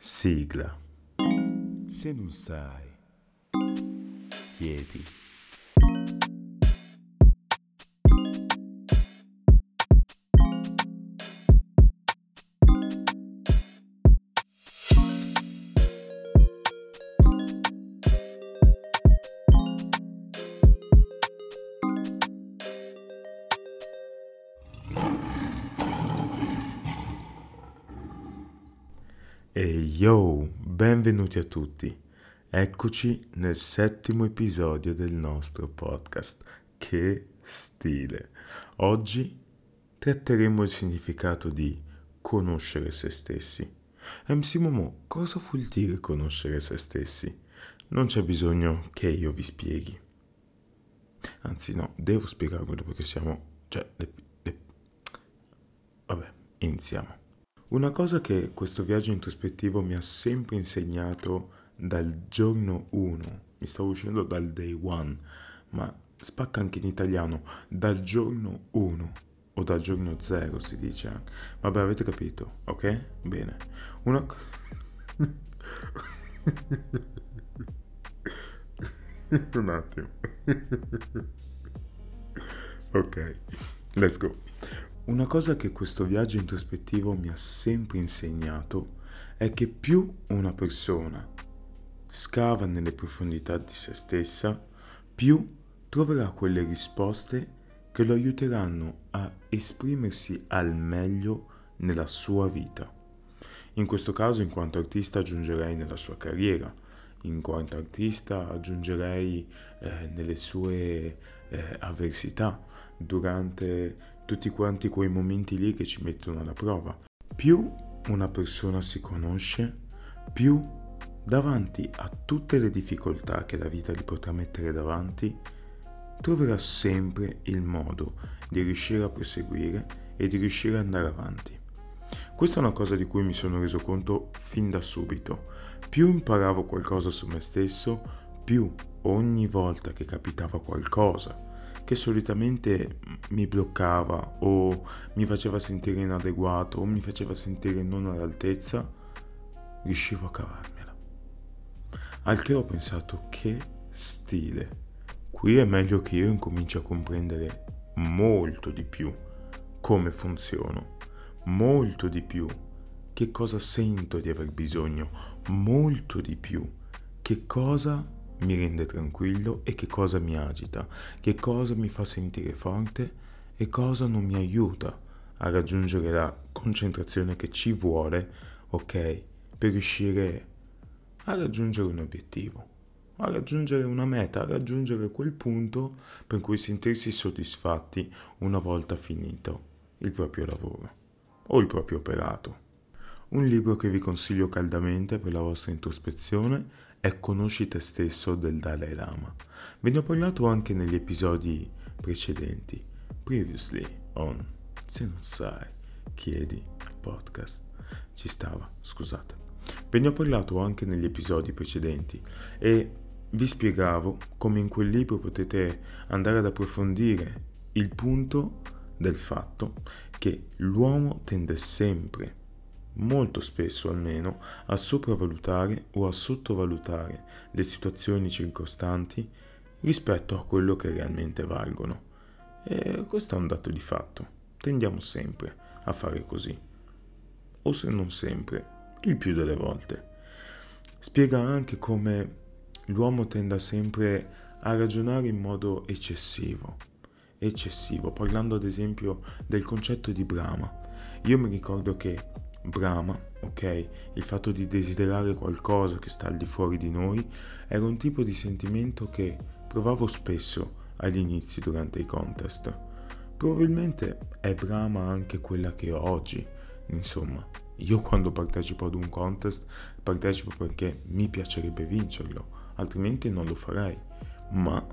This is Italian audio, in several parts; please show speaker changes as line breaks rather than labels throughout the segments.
Sigla. Se non sai, chiedi. Yo, benvenuti a tutti. Eccoci nel settimo episodio del nostro podcast. Che stile! Oggi tratteremo il significato di conoscere se stessi. MC Momo, cosa vuol dire conoscere se stessi? Non c'è bisogno che io vi spieghi. Anzi no, devo spiegarvelo perché siamo... cioè... Le, le... Vabbè, iniziamo. Una cosa che questo viaggio introspettivo mi ha sempre insegnato dal giorno 1, mi stavo uscendo dal day one, ma spacca anche in italiano, dal giorno 1 o dal giorno 0 si dice anche. Vabbè, avete capito, ok? Bene. Una Un attimo. ok, let's go. Una cosa che questo viaggio introspettivo mi ha sempre insegnato è che più una persona scava nelle profondità di se stessa, più troverà quelle risposte che lo aiuteranno a esprimersi al meglio nella sua vita. In questo caso, in quanto artista, aggiungerei nella sua carriera, in quanto artista aggiungerei eh, nelle sue eh, avversità, durante tutti quanti quei momenti lì che ci mettono alla prova. Più una persona si conosce, più davanti a tutte le difficoltà che la vita gli potrà mettere davanti, troverà sempre il modo di riuscire a proseguire e di riuscire ad andare avanti. Questa è una cosa di cui mi sono reso conto fin da subito. Più imparavo qualcosa su me stesso, più ogni volta che capitava qualcosa che solitamente mi bloccava o mi faceva sentire inadeguato o mi faceva sentire non all'altezza, riuscivo a cavarmela. Al che ho pensato che stile. Qui è meglio che io incominci a comprendere molto di più come funziono, molto di più che cosa sento di aver bisogno, molto di più che cosa mi rende tranquillo e che cosa mi agita, che cosa mi fa sentire forte e cosa non mi aiuta a raggiungere la concentrazione che ci vuole, ok, per riuscire a raggiungere un obiettivo, a raggiungere una meta, a raggiungere quel punto per cui sentirsi soddisfatti una volta finito il proprio lavoro o il proprio operato. Un libro che vi consiglio caldamente per la vostra introspezione è Conosci te stesso del Dalai Lama. Ve ne ho parlato anche negli episodi precedenti. Previously on Se non sai, chiedi podcast. Ci stava, scusate. Ve ne ho parlato anche negli episodi precedenti e vi spiegavo come in quel libro potete andare ad approfondire il punto del fatto che l'uomo tende sempre molto spesso almeno, a sopravvalutare o a sottovalutare le situazioni circostanti rispetto a quello che realmente valgono. E questo è un dato di fatto. Tendiamo sempre a fare così. O se non sempre, il più delle volte. Spiega anche come l'uomo tenda sempre a ragionare in modo eccessivo. Eccessivo, parlando ad esempio del concetto di Brahma. Io mi ricordo che Brahma, ok? Il fatto di desiderare qualcosa che sta al di fuori di noi era un tipo di sentimento che provavo spesso agli inizi durante i contest. Probabilmente è Brahma anche quella che ho oggi. Insomma, io quando partecipo ad un contest partecipo perché mi piacerebbe vincerlo, altrimenti non lo farei. Ma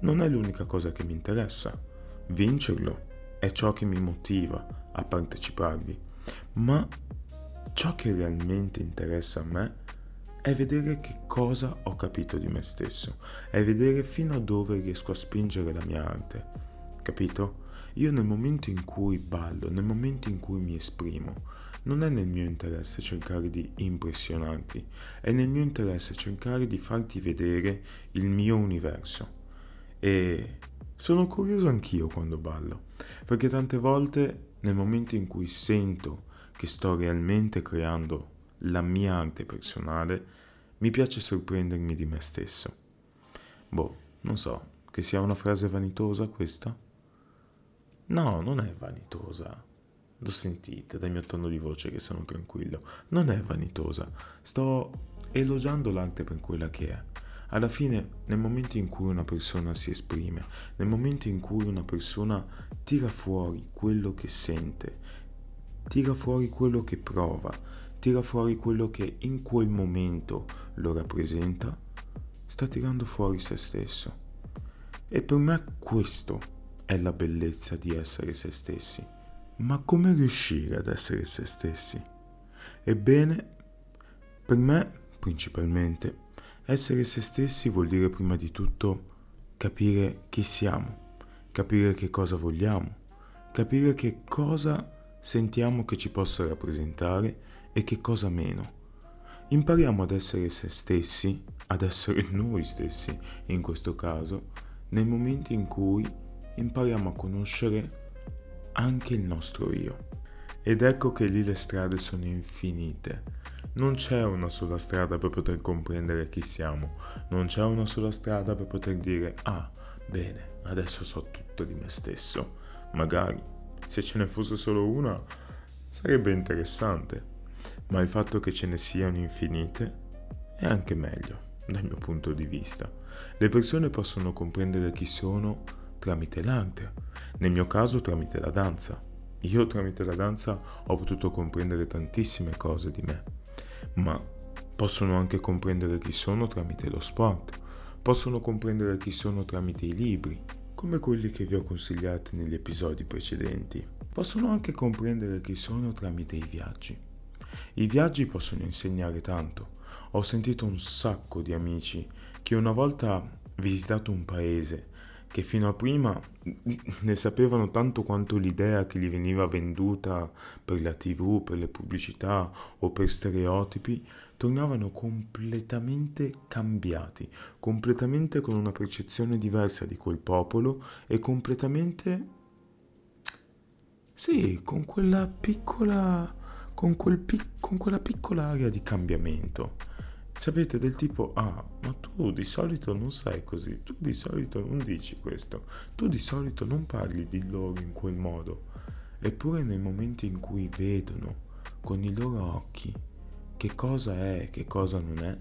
non è l'unica cosa che mi interessa. Vincerlo è ciò che mi motiva a parteciparvi. Ma Ciò che realmente interessa a me è vedere che cosa ho capito di me stesso, è vedere fino a dove riesco a spingere la mia arte. Capito? Io nel momento in cui ballo, nel momento in cui mi esprimo, non è nel mio interesse cercare di impressionarti, è nel mio interesse cercare di farti vedere il mio universo. E sono curioso anch'io quando ballo, perché tante volte nel momento in cui sento che sto realmente creando la mia arte personale, mi piace sorprendermi di me stesso. Boh, non so, che sia una frase vanitosa questa? No, non è vanitosa. Lo sentite dal mio tono di voce che sono tranquillo. Non è vanitosa. Sto elogiando l'arte per quella che è. Alla fine, nel momento in cui una persona si esprime, nel momento in cui una persona tira fuori quello che sente, tira fuori quello che prova, tira fuori quello che in quel momento lo rappresenta, sta tirando fuori se stesso. E per me questo è la bellezza di essere se stessi. Ma come riuscire ad essere se stessi? Ebbene, per me, principalmente, essere se stessi vuol dire prima di tutto capire chi siamo, capire che cosa vogliamo, capire che cosa sentiamo che ci possa rappresentare e che cosa meno. Impariamo ad essere se stessi, ad essere noi stessi in questo caso, nel momento in cui impariamo a conoscere anche il nostro io. Ed ecco che lì le strade sono infinite. Non c'è una sola strada per poter comprendere chi siamo, non c'è una sola strada per poter dire ah, bene, adesso so tutto di me stesso. Magari se ce ne fosse solo una, sarebbe interessante, ma il fatto che ce ne siano infinite è anche meglio, dal mio punto di vista. Le persone possono comprendere chi sono tramite l'arte, nel mio caso tramite la danza. Io tramite la danza ho potuto comprendere tantissime cose di me, ma possono anche comprendere chi sono tramite lo sport, possono comprendere chi sono tramite i libri, come quelli che vi ho consigliati negli episodi precedenti. Possono anche comprendere chi sono tramite i viaggi. I viaggi possono insegnare tanto. Ho sentito un sacco di amici che una volta visitato un paese che fino a prima ne sapevano tanto quanto l'idea che gli veniva venduta per la tv, per le pubblicità o per stereotipi, tornavano completamente cambiati, completamente con una percezione diversa di quel popolo e completamente... sì, con quella piccola... con, quel pic, con quella piccola area di cambiamento Sapete del tipo, ah, ma tu di solito non sei così, tu di solito non dici questo, tu di solito non parli di loro in quel modo. Eppure nel momento in cui vedono con i loro occhi che cosa è e che cosa non è,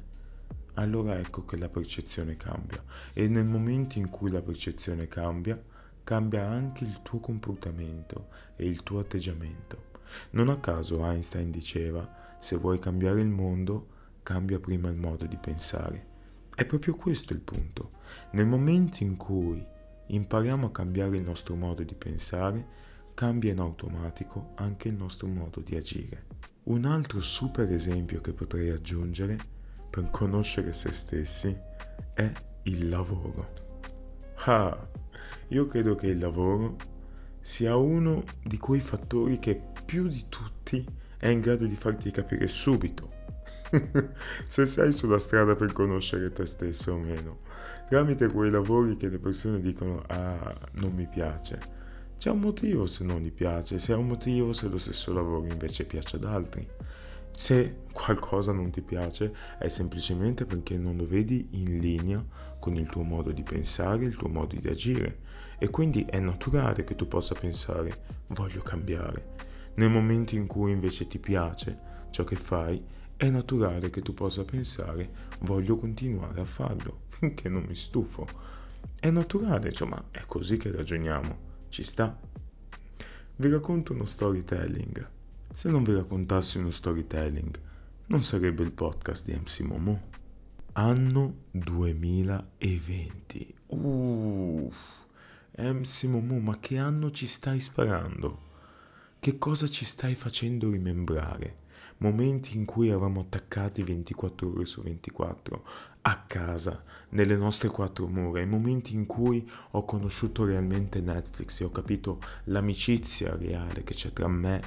allora ecco che la percezione cambia. E nel momento in cui la percezione cambia, cambia anche il tuo comportamento e il tuo atteggiamento. Non a caso Einstein diceva, se vuoi cambiare il mondo, cambia prima il modo di pensare. È proprio questo il punto. Nel momento in cui impariamo a cambiare il nostro modo di pensare, cambia in automatico anche il nostro modo di agire. Un altro super esempio che potrei aggiungere per conoscere se stessi è il lavoro. Ah, io credo che il lavoro sia uno di quei fattori che più di tutti è in grado di farti capire subito se sei sulla strada per conoscere te stesso o meno, tramite quei lavori che le persone dicono ah, non mi piace. C'è un motivo se non gli piace, se è un motivo se lo stesso lavoro invece piace ad altri. Se qualcosa non ti piace è semplicemente perché non lo vedi in linea con il tuo modo di pensare, il tuo modo di agire e quindi è naturale che tu possa pensare voglio cambiare. Nel momento in cui invece ti piace ciò che fai, è naturale che tu possa pensare voglio continuare a farlo finché non mi stufo. È naturale, cioè, ma è così che ragioniamo. Ci sta. Vi racconto uno storytelling. Se non vi raccontassi uno storytelling, non sarebbe il podcast di MC Momo. Anno 2020. Uff. MC Momo, ma che anno ci stai sparando? Che cosa ci stai facendo rimembrare? Momenti in cui eravamo attaccati 24 ore su 24, a casa, nelle nostre quattro mura, i momenti in cui ho conosciuto realmente Netflix e ho capito l'amicizia reale che c'è tra me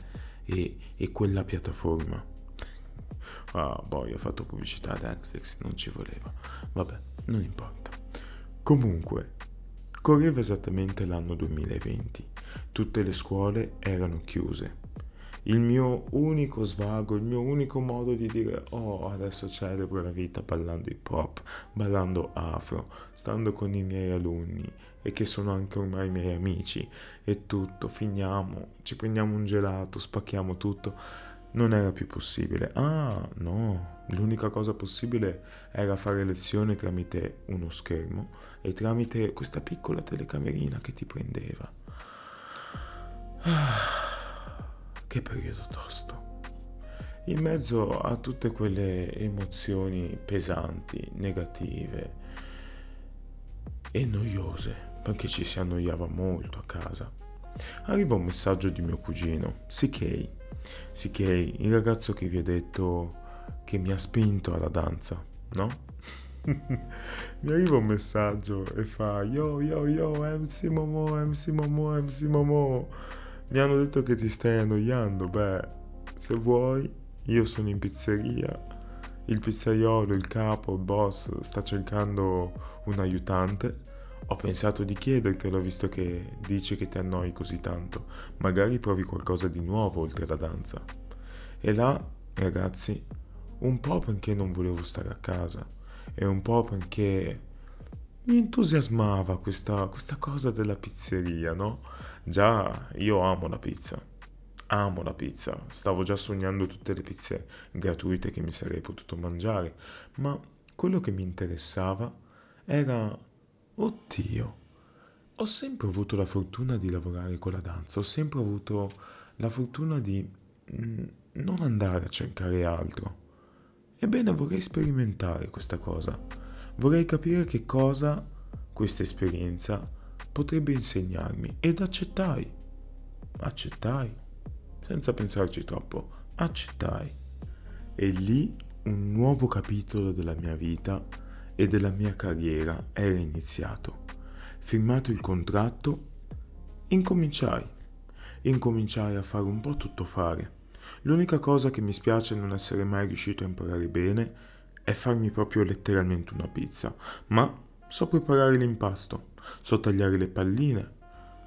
e, e quella piattaforma. ah, poi ho fatto pubblicità a Netflix, non ci voleva. Vabbè, non importa. Comunque, correva esattamente l'anno 2020. Tutte le scuole erano chiuse il mio unico svago, il mio unico modo di dire oh adesso celebro la vita ballando hip hop, ballando afro, stando con i miei alunni e che sono anche ormai i miei amici e tutto, finiamo, ci prendiamo un gelato, spacchiamo tutto. Non era più possibile. Ah, no, l'unica cosa possibile era fare lezione tramite uno schermo e tramite questa piccola telecamerina che ti prendeva. Ah. Che periodo tosto. In mezzo a tutte quelle emozioni pesanti, negative e noiose, perché ci si annoiava molto a casa, arriva un messaggio di mio cugino, CK. CK, il ragazzo che vi ha detto che mi ha spinto alla danza, no? mi arriva un messaggio e fa yo yo yo MC Momo MC Momo MC Momo mi hanno detto che ti stai annoiando. Beh, se vuoi, io sono in pizzeria. Il pizzaiolo, il capo, il boss sta cercando un aiutante. Ho pensato di chiedertelo visto che dici che ti annoi così tanto. Magari provi qualcosa di nuovo oltre la danza. E là, ragazzi, un po' perché non volevo stare a casa e un po' perché mi entusiasmava questa, questa cosa della pizzeria, no? Già, io amo la pizza. Amo la pizza. Stavo già sognando tutte le pizze gratuite che mi sarei potuto mangiare. Ma quello che mi interessava era... Oddio. Ho sempre avuto la fortuna di lavorare con la danza. Ho sempre avuto la fortuna di mm, non andare a cercare altro. Ebbene, vorrei sperimentare questa cosa. Vorrei capire che cosa questa esperienza potrebbe insegnarmi ed accettai. Accettai, senza pensarci troppo, accettai. E lì un nuovo capitolo della mia vita e della mia carriera era iniziato. Firmato il contratto, incominciai. Incominciai a fare un po' tutto fare. L'unica cosa che mi spiace non essere mai riuscito a imparare bene è farmi proprio letteralmente una pizza, ma so preparare l'impasto, so tagliare le palline,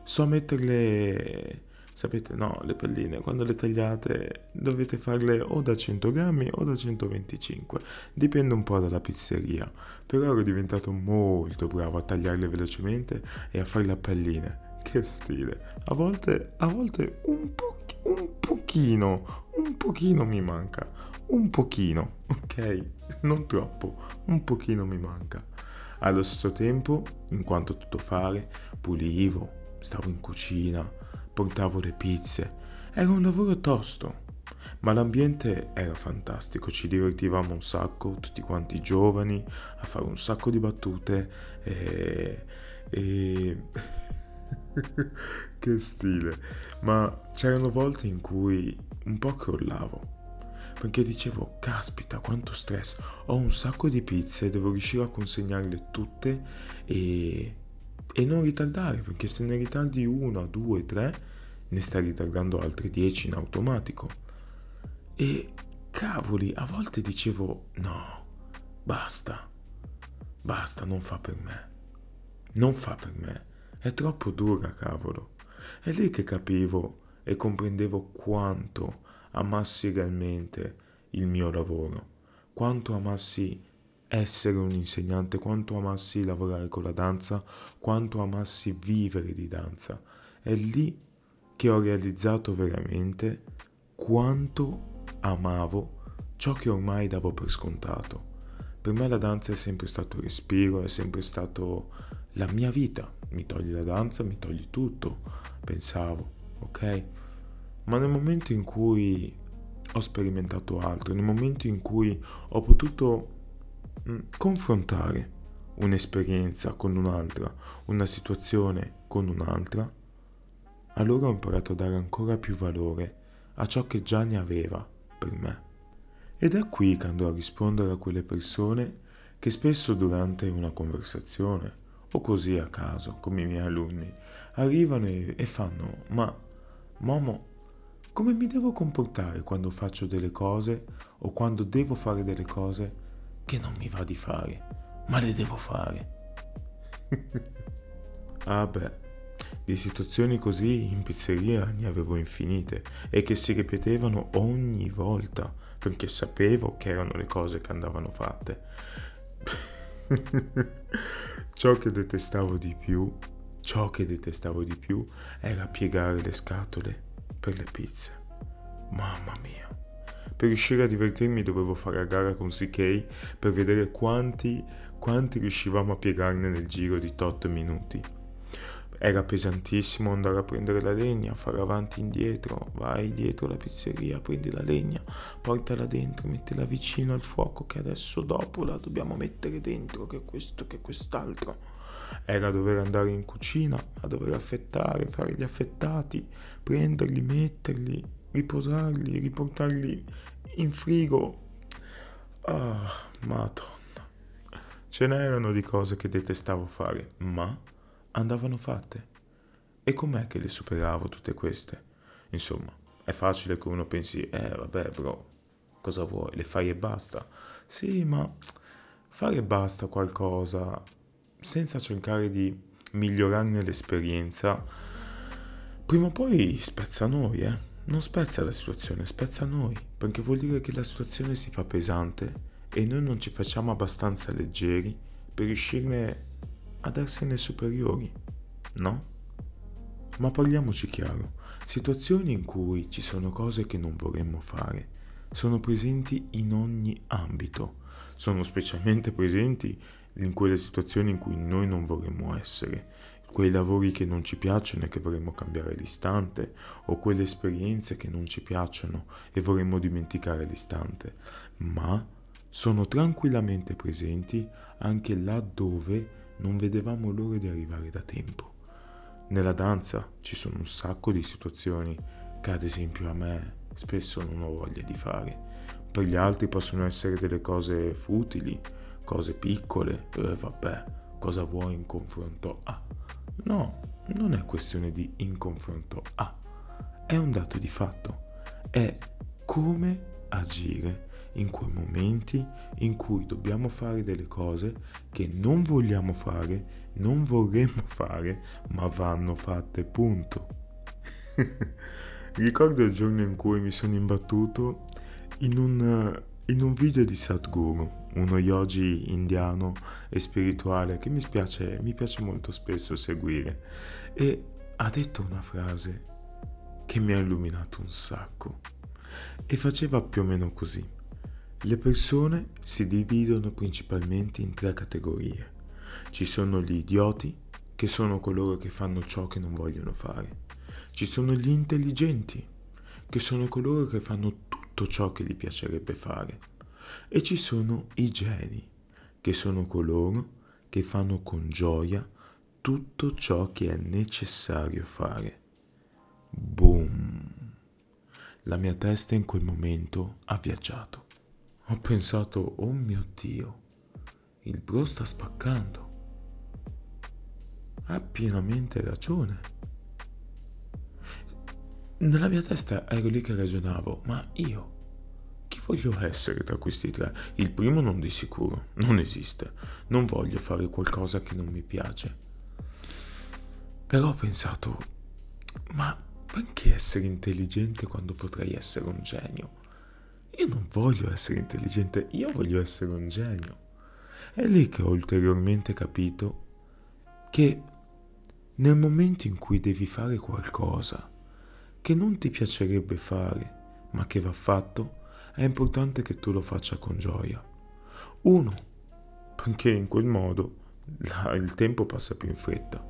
so metterle... Sapete, no, le palline, quando le tagliate dovete farle o da 100 grammi o da 125, dipende un po' dalla pizzeria, però ero diventato molto bravo a tagliarle velocemente e a farle a palline. Che stile! A volte, a volte un, po- un pochino, un pochino mi manca, un pochino, ok? Non troppo, un pochino mi manca. Allo stesso tempo, in quanto tutto fare, pulivo, stavo in cucina, portavo le pizze. Era un lavoro tosto, ma l'ambiente era fantastico, ci divertivamo un sacco, tutti quanti giovani, a fare un sacco di battute e... e... che stile! Ma c'erano volte in cui un po' crollavo perché dicevo, caspita, quanto stress, ho un sacco di pizze, devo riuscire a consegnarle tutte e, e non ritardare, perché se ne ritardi una, due, tre, ne stai ritardando altre dieci in automatico. E cavoli, a volte dicevo, no, basta, basta, non fa per me, non fa per me, è troppo dura, cavolo. È lì che capivo e comprendevo quanto amassi realmente il mio lavoro, quanto amassi essere un insegnante, quanto amassi lavorare con la danza, quanto amassi vivere di danza. È lì che ho realizzato veramente quanto amavo ciò che ormai davo per scontato. Per me la danza è sempre stato respiro, è sempre stato la mia vita. Mi togli la danza, mi togli tutto, pensavo, ok? Ma nel momento in cui ho sperimentato altro, nel momento in cui ho potuto mm, confrontare un'esperienza con un'altra, una situazione con un'altra, allora ho imparato a dare ancora più valore a ciò che già ne aveva per me. Ed è qui che andrò a rispondere a quelle persone che spesso durante una conversazione, o così a caso, come i miei alunni, arrivano e, fanno, ma Momo, come mi devo comportare quando faccio delle cose o quando devo fare delle cose che non mi va di fare, ma le devo fare. ah beh, di situazioni così in pizzeria ne avevo infinite e che si ripetevano ogni volta perché sapevo che erano le cose che andavano fatte. ciò che detestavo di più, ciò che detestavo di più era piegare le scatole per le pizze. Mamma mia. Per riuscire a divertirmi dovevo fare a gara con CK per vedere quanti, quanti riuscivamo a piegarne nel giro di 8 minuti. Era pesantissimo andare a prendere la legna, fare avanti e indietro, vai dietro la pizzeria, prendi la legna, portala dentro, mettila vicino al fuoco che adesso dopo la dobbiamo mettere dentro, che questo, che quest'altro. Era dover andare in cucina, a dover affettare, fare gli affettati, prenderli, metterli, riposarli, riportarli in frigo. Ah, madonna. Ce n'erano di cose che detestavo fare, ma andavano fatte. E com'è che le superavo tutte queste? Insomma, è facile che uno pensi, eh vabbè bro, cosa vuoi? Le fai e basta. Sì, ma fare e basta qualcosa senza cercare di migliorarne l'esperienza, prima o poi spezza noi, eh? Non spezza la situazione, spezza noi, perché vuol dire che la situazione si fa pesante e noi non ci facciamo abbastanza leggeri per riuscirne ad esserne superiori, no? Ma parliamoci chiaro, situazioni in cui ci sono cose che non vorremmo fare sono presenti in ogni ambito, sono specialmente presenti in quelle situazioni in cui noi non vorremmo essere, quei lavori che non ci piacciono e che vorremmo cambiare all'istante, o quelle esperienze che non ci piacciono e vorremmo dimenticare all'istante, ma sono tranquillamente presenti anche là dove non vedevamo l'ora di arrivare da tempo. Nella danza ci sono un sacco di situazioni che ad esempio a me spesso non ho voglia di fare. Per gli altri possono essere delle cose futili, cose piccole, e vabbè, cosa vuoi in confronto a? No, non è questione di in confronto a, è un dato di fatto, è come agire in quei momenti in cui dobbiamo fare delle cose che non vogliamo fare, non vorremmo fare, ma vanno fatte, punto. Ricordo il giorno in cui mi sono imbattuto in un, in un video di Sadhguru, uno yogi indiano e spirituale che mi piace, mi piace molto spesso seguire, e ha detto una frase che mi ha illuminato un sacco e faceva più o meno così. Le persone si dividono principalmente in tre categorie. Ci sono gli idioti, che sono coloro che fanno ciò che non vogliono fare. Ci sono gli intelligenti, che sono coloro che fanno tutto ciò che gli piacerebbe fare e ci sono i geni, che sono coloro che fanno con gioia tutto ciò che è necessario fare. Boom! La mia testa in quel momento ha viaggiato. Ho pensato, oh mio Dio, il bro sta spaccando. Ha pienamente ragione. Nella mia testa ero lì che ragionavo, ma io voglio essere tra questi tre? Il primo non di sicuro, non esiste. Non voglio fare qualcosa che non mi piace. Però ho pensato, ma perché essere intelligente quando potrei essere un genio? Io non voglio essere intelligente, io voglio essere un genio. È lì che ho ulteriormente capito che nel momento in cui devi fare qualcosa che non ti piacerebbe fare, ma che va fatto, è importante che tu lo faccia con gioia. Uno, perché in quel modo il tempo passa più in fretta.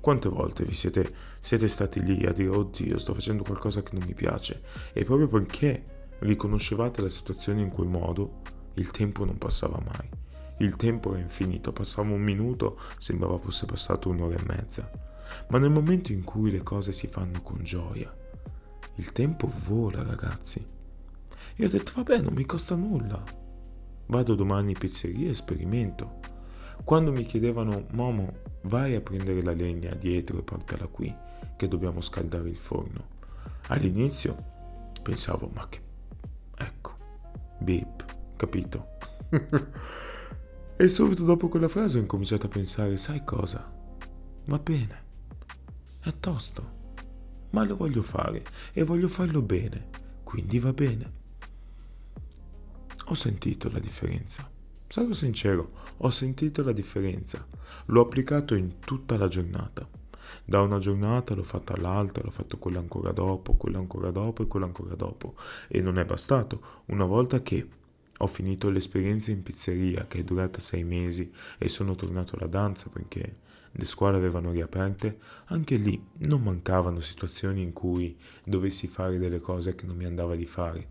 Quante volte vi siete, siete stati lì a dire oddio sto facendo qualcosa che non mi piace e proprio perché riconoscevate la situazione in quel modo il tempo non passava mai. Il tempo era infinito, passava un minuto, sembrava fosse passato un'ora e mezza. Ma nel momento in cui le cose si fanno con gioia, il tempo vola ragazzi. E ho detto, vabbè, non mi costa nulla. Vado domani in pizzeria e sperimento. Quando mi chiedevano, Momo, vai a prendere la legna dietro e portala qui, che dobbiamo scaldare il forno. All'inizio Pensavo, ma che... Ecco, beep, capito? e subito dopo quella frase ho incominciato a pensare, sai cosa? Va bene, è tosto, ma lo voglio fare e voglio farlo bene, quindi va bene. Ho sentito la differenza. Sarò sincero, ho sentito la differenza. L'ho applicato in tutta la giornata. Da una giornata l'ho fatta all'altra, l'ho fatto quella ancora dopo, quella ancora dopo e quella ancora dopo. E non è bastato. Una volta che ho finito l'esperienza in pizzeria, che è durata sei mesi, e sono tornato alla danza perché le scuole avevano riaperte, anche lì non mancavano situazioni in cui dovessi fare delle cose che non mi andava di fare,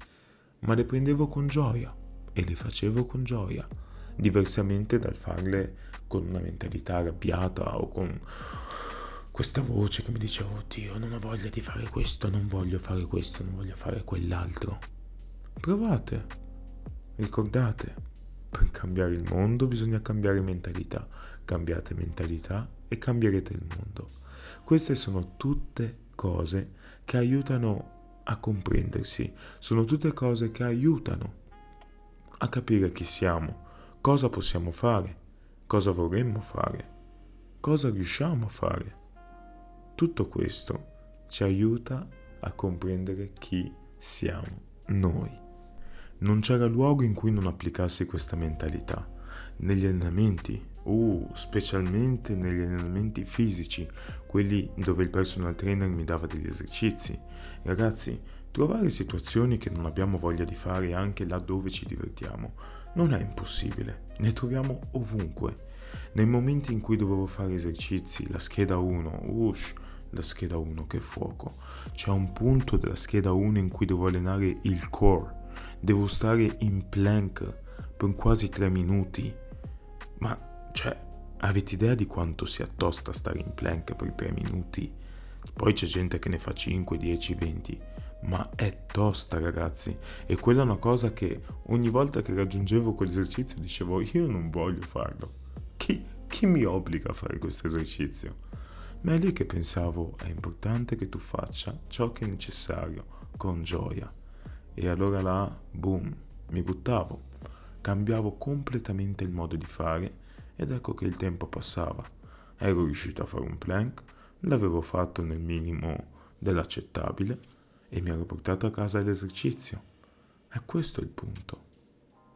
ma le prendevo con gioia e le facevo con gioia diversamente dal farle con una mentalità arrabbiata o con questa voce che mi dice oddio non ho voglia di fare questo, non voglio fare questo, non voglio fare quell'altro. Provate, ricordate, per cambiare il mondo bisogna cambiare mentalità, cambiate mentalità e cambierete il mondo. Queste sono tutte cose che aiutano a comprendersi, sono tutte cose che aiutano a capire chi siamo, cosa possiamo fare, cosa vorremmo fare, cosa riusciamo a fare. Tutto questo ci aiuta a comprendere chi siamo noi. Non c'era luogo in cui non applicassi questa mentalità. Negli allenamenti, uh, specialmente negli allenamenti fisici, quelli dove il personal trainer mi dava degli esercizi. Ragazzi, trovare situazioni che non abbiamo voglia di fare anche là dove ci divertiamo non è impossibile, ne troviamo ovunque. Nei momenti in cui dovevo fare esercizi, la scheda 1, ush, la scheda 1 che fuoco. C'è un punto della scheda 1 in cui devo allenare il core. Devo stare in plank per quasi 3 minuti. Ma, cioè, avete idea di quanto sia tosta stare in plank per 3 minuti? Poi c'è gente che ne fa 5, 10, 20 ma è tosta ragazzi. E quella è una cosa che ogni volta che raggiungevo quell'esercizio dicevo io non voglio farlo. Chi, chi mi obbliga a fare questo esercizio? Ma è lì che pensavo è importante che tu faccia ciò che è necessario con gioia. E allora là boom mi buttavo. Cambiavo completamente il modo di fare ed ecco che il tempo passava. Ero riuscito a fare un plank l'avevo fatto nel minimo dell'accettabile e mi ero portato a casa l'esercizio. È questo il punto.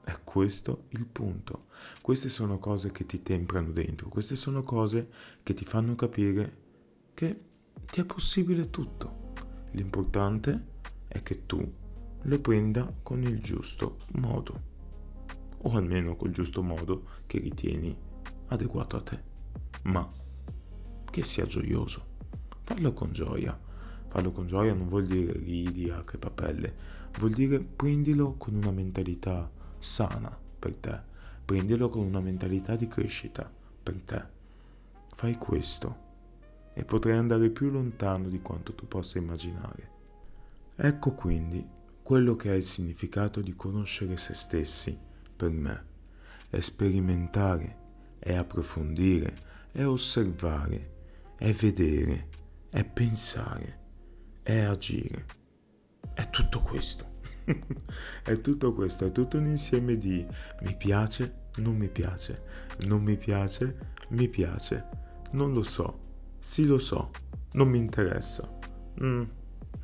È questo il punto. Queste sono cose che ti temprano dentro, queste sono cose che ti fanno capire che ti è possibile tutto. L'importante è che tu le prenda con il giusto modo, o almeno col giusto modo che ritieni adeguato a te, ma che sia gioioso. Fallo con gioia Farlo con gioia non vuol dire ridi a che papelle, vuol dire prendilo con una mentalità sana per te, prendilo con una mentalità di crescita per te. Fai questo e potrai andare più lontano di quanto tu possa immaginare. Ecco quindi quello che è il significato di conoscere se stessi per me. È sperimentare, è approfondire, è osservare, è vedere, è pensare è agire. È tutto questo. è tutto questo, è tutto un insieme di mi piace, non mi piace, non mi piace, mi piace, non lo so, sì lo so, non mi interessa, mm,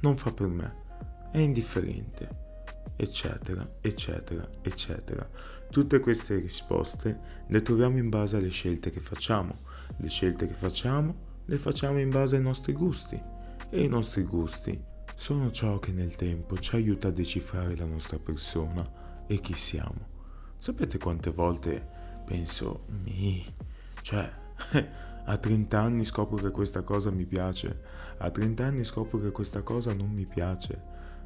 non fa per me, è indifferente, eccetera, eccetera, eccetera. Tutte queste risposte le troviamo in base alle scelte che facciamo. Le scelte che facciamo le facciamo in base ai nostri gusti e i nostri gusti sono ciò che nel tempo ci aiuta a decifrare la nostra persona e chi siamo. Sapete quante volte penso, mi, cioè, a 30 anni scopro che questa cosa mi piace, a 30 anni scopro che questa cosa non mi piace.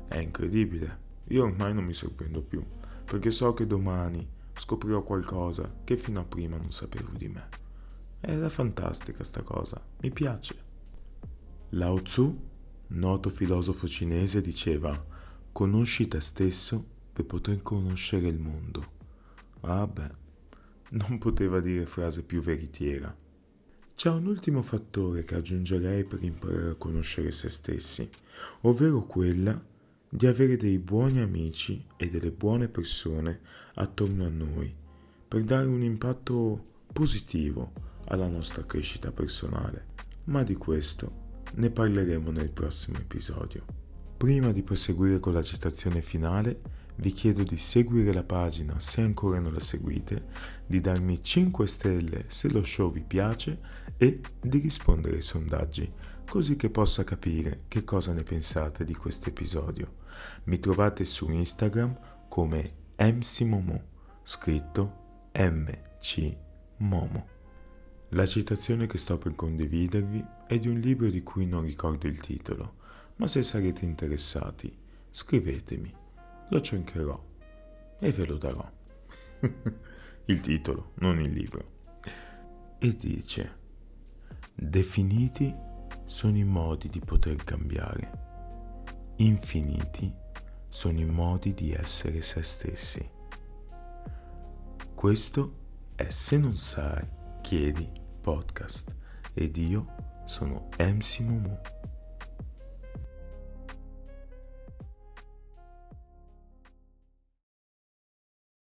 È incredibile. Io ormai non mi sorprendo più, perché so che domani scoprirò qualcosa che fino a prima non sapevo di me. Ed è fantastica sta cosa, mi piace. Lao Tzu, noto filosofo cinese, diceva conosci te stesso per poter conoscere il mondo. Ah beh, non poteva dire frase più veritiera. C'è un ultimo fattore che aggiungerei per imparare a conoscere se stessi, ovvero quella di avere dei buoni amici e delle buone persone attorno a noi per dare un impatto positivo alla nostra crescita personale. Ma di questo ne parleremo nel prossimo episodio. Prima di proseguire con la citazione finale, vi chiedo di seguire la pagina se ancora non la seguite, di darmi 5 stelle se lo show vi piace e di rispondere ai sondaggi, così che possa capire che cosa ne pensate di questo episodio. Mi trovate su Instagram come MCMomo, scritto MC Momo. La citazione che sto per condividervi è di un libro di cui non ricordo il titolo, ma se sarete interessati, scrivetemi, lo cercherò e ve lo darò. il titolo, non il libro. E dice, definiti sono i modi di poter cambiare, infiniti sono i modi di essere se stessi. Questo è Se non sai, chiedi podcast ed io sono MC Mumu.